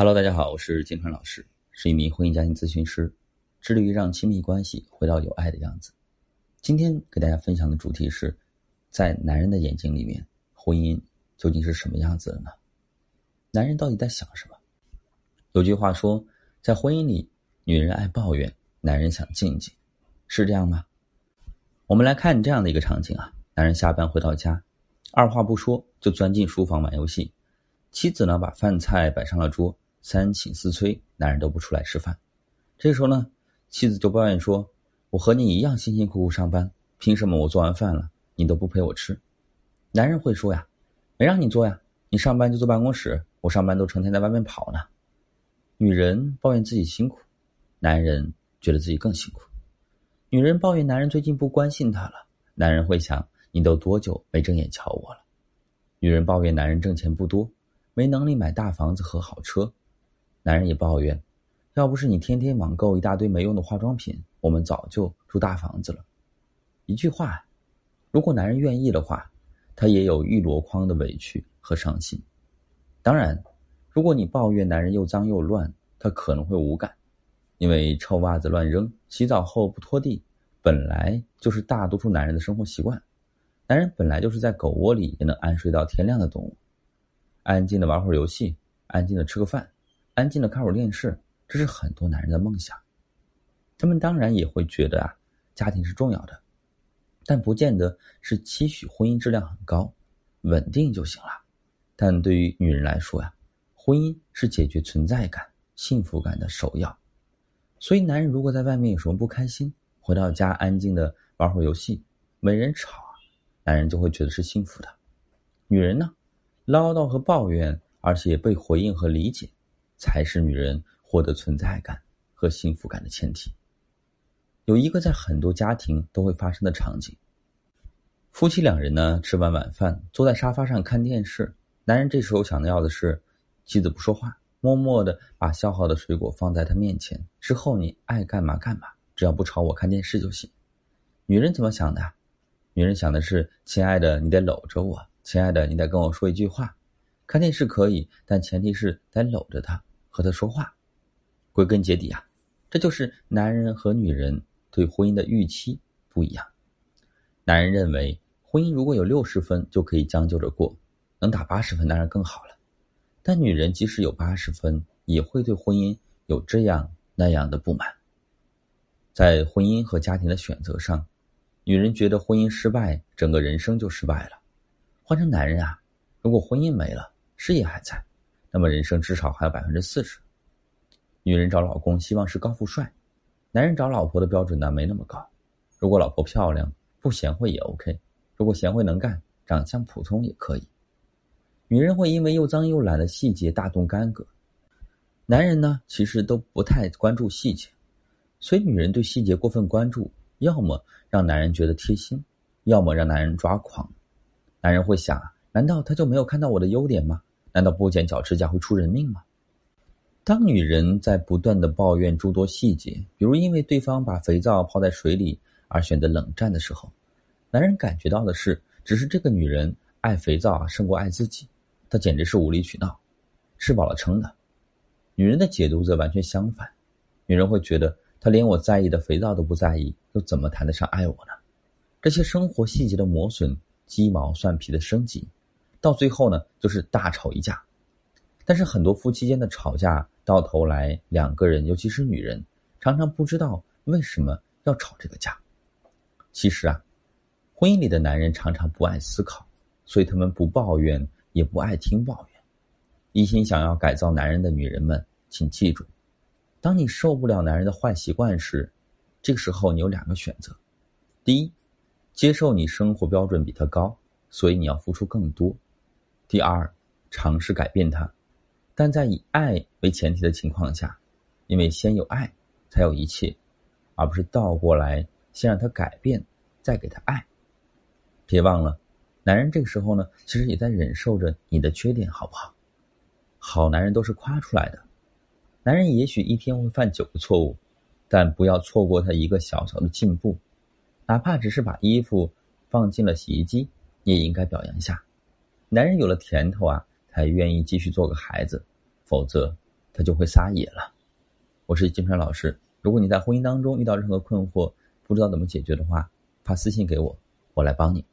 Hello，大家好，我是金川老师，是一名婚姻家庭咨询师，致力于让亲密关系回到有爱的样子。今天给大家分享的主题是，在男人的眼睛里面，婚姻究竟是什么样子的呢？男人到底在想什么？有句话说，在婚姻里，女人爱抱怨，男人想静静，是这样吗？我们来看这样的一个场景啊，男人下班回到家，二话不说就钻进书房玩游戏，妻子呢把饭菜摆上了桌。三请四催，男人都不出来吃饭。这时候呢，妻子就抱怨说：“我和你一样辛辛苦苦上班，凭什么我做完饭了，你都不陪我吃？”男人会说：“呀，没让你做呀，你上班就坐办公室，我上班都成天在外面跑呢。”女人抱怨自己辛苦，男人觉得自己更辛苦。女人抱怨男人最近不关心她了，男人会想：“你都多久没正眼瞧我了？”女人抱怨男人挣钱不多，没能力买大房子和好车。男人也抱怨：“要不是你天天网购一大堆没用的化妆品，我们早就住大房子了。”一句话，如果男人愿意的话，他也有一箩筐的委屈和伤心。当然，如果你抱怨男人又脏又乱，他可能会无感，因为臭袜子乱扔、洗澡后不拖地，本来就是大多数男人的生活习惯。男人本来就是在狗窝里也能安睡到天亮的动物，安静的玩会儿游戏，安静的吃个饭。安静的看会儿电视，这是很多男人的梦想。他们当然也会觉得啊，家庭是重要的，但不见得是期许婚姻质量很高、稳定就行了。但对于女人来说呀，婚姻是解决存在感、幸福感的首要。所以，男人如果在外面有什么不开心，回到家安静的玩会儿游戏，没人吵，男人就会觉得是幸福的。女人呢，唠叨和抱怨，而且被回应和理解。才是女人获得存在感和幸福感的前提。有一个在很多家庭都会发生的场景：夫妻两人呢吃完晚饭，坐在沙发上看电视。男人这时候想要的是妻子不说话，默默的把削好的水果放在他面前，之后你爱干嘛干嘛，只要不吵我看电视就行。女人怎么想的？女人想的是：亲爱的，你得搂着我；亲爱的，你得跟我说一句话。看电视可以，但前提是得搂着他。和他说话，归根结底啊，这就是男人和女人对婚姻的预期不一样。男人认为婚姻如果有六十分就可以将就着过，能打八十分当然更好了。但女人即使有八十分，也会对婚姻有这样那样的不满。在婚姻和家庭的选择上，女人觉得婚姻失败，整个人生就失败了。换成男人啊，如果婚姻没了，事业还在。那么人生至少还有百分之四十。女人找老公希望是高富帅，男人找老婆的标准呢没那么高。如果老婆漂亮不贤惠也 OK，如果贤惠能干，长相普通也可以。女人会因为又脏又懒的细节大动干戈，男人呢其实都不太关注细节，所以女人对细节过分关注，要么让男人觉得贴心，要么让男人抓狂。男人会想：难道他就没有看到我的优点吗？难道不剪脚趾甲会出人命吗？当女人在不断的抱怨诸多细节，比如因为对方把肥皂泡在水里而选择冷战的时候，男人感觉到的是，只是这个女人爱肥皂胜过爱自己，她简直是无理取闹，吃饱了撑的。女人的解读则完全相反，女人会觉得，她连我在意的肥皂都不在意，又怎么谈得上爱我呢？这些生活细节的磨损，鸡毛蒜皮的升级。到最后呢，就是大吵一架。但是很多夫妻间的吵架，到头来两个人，尤其是女人，常常不知道为什么要吵这个架。其实啊，婚姻里的男人常常不爱思考，所以他们不抱怨，也不爱听抱怨。一心想要改造男人的女人们，请记住：当你受不了男人的坏习惯时，这个时候你有两个选择：第一，接受你生活标准比他高，所以你要付出更多。第二，尝试改变他，但在以爱为前提的情况下，因为先有爱，才有一切，而不是倒过来，先让他改变，再给他爱。别忘了，男人这个时候呢，其实也在忍受着你的缺点，好不好？好男人都是夸出来的，男人也许一天会犯九个错误，但不要错过他一个小小的进步，哪怕只是把衣服放进了洗衣机，你也应该表扬一下。男人有了甜头啊，才愿意继续做个孩子，否则他就会撒野了。我是金川老师，如果你在婚姻当中遇到任何困惑，不知道怎么解决的话，发私信给我，我来帮你。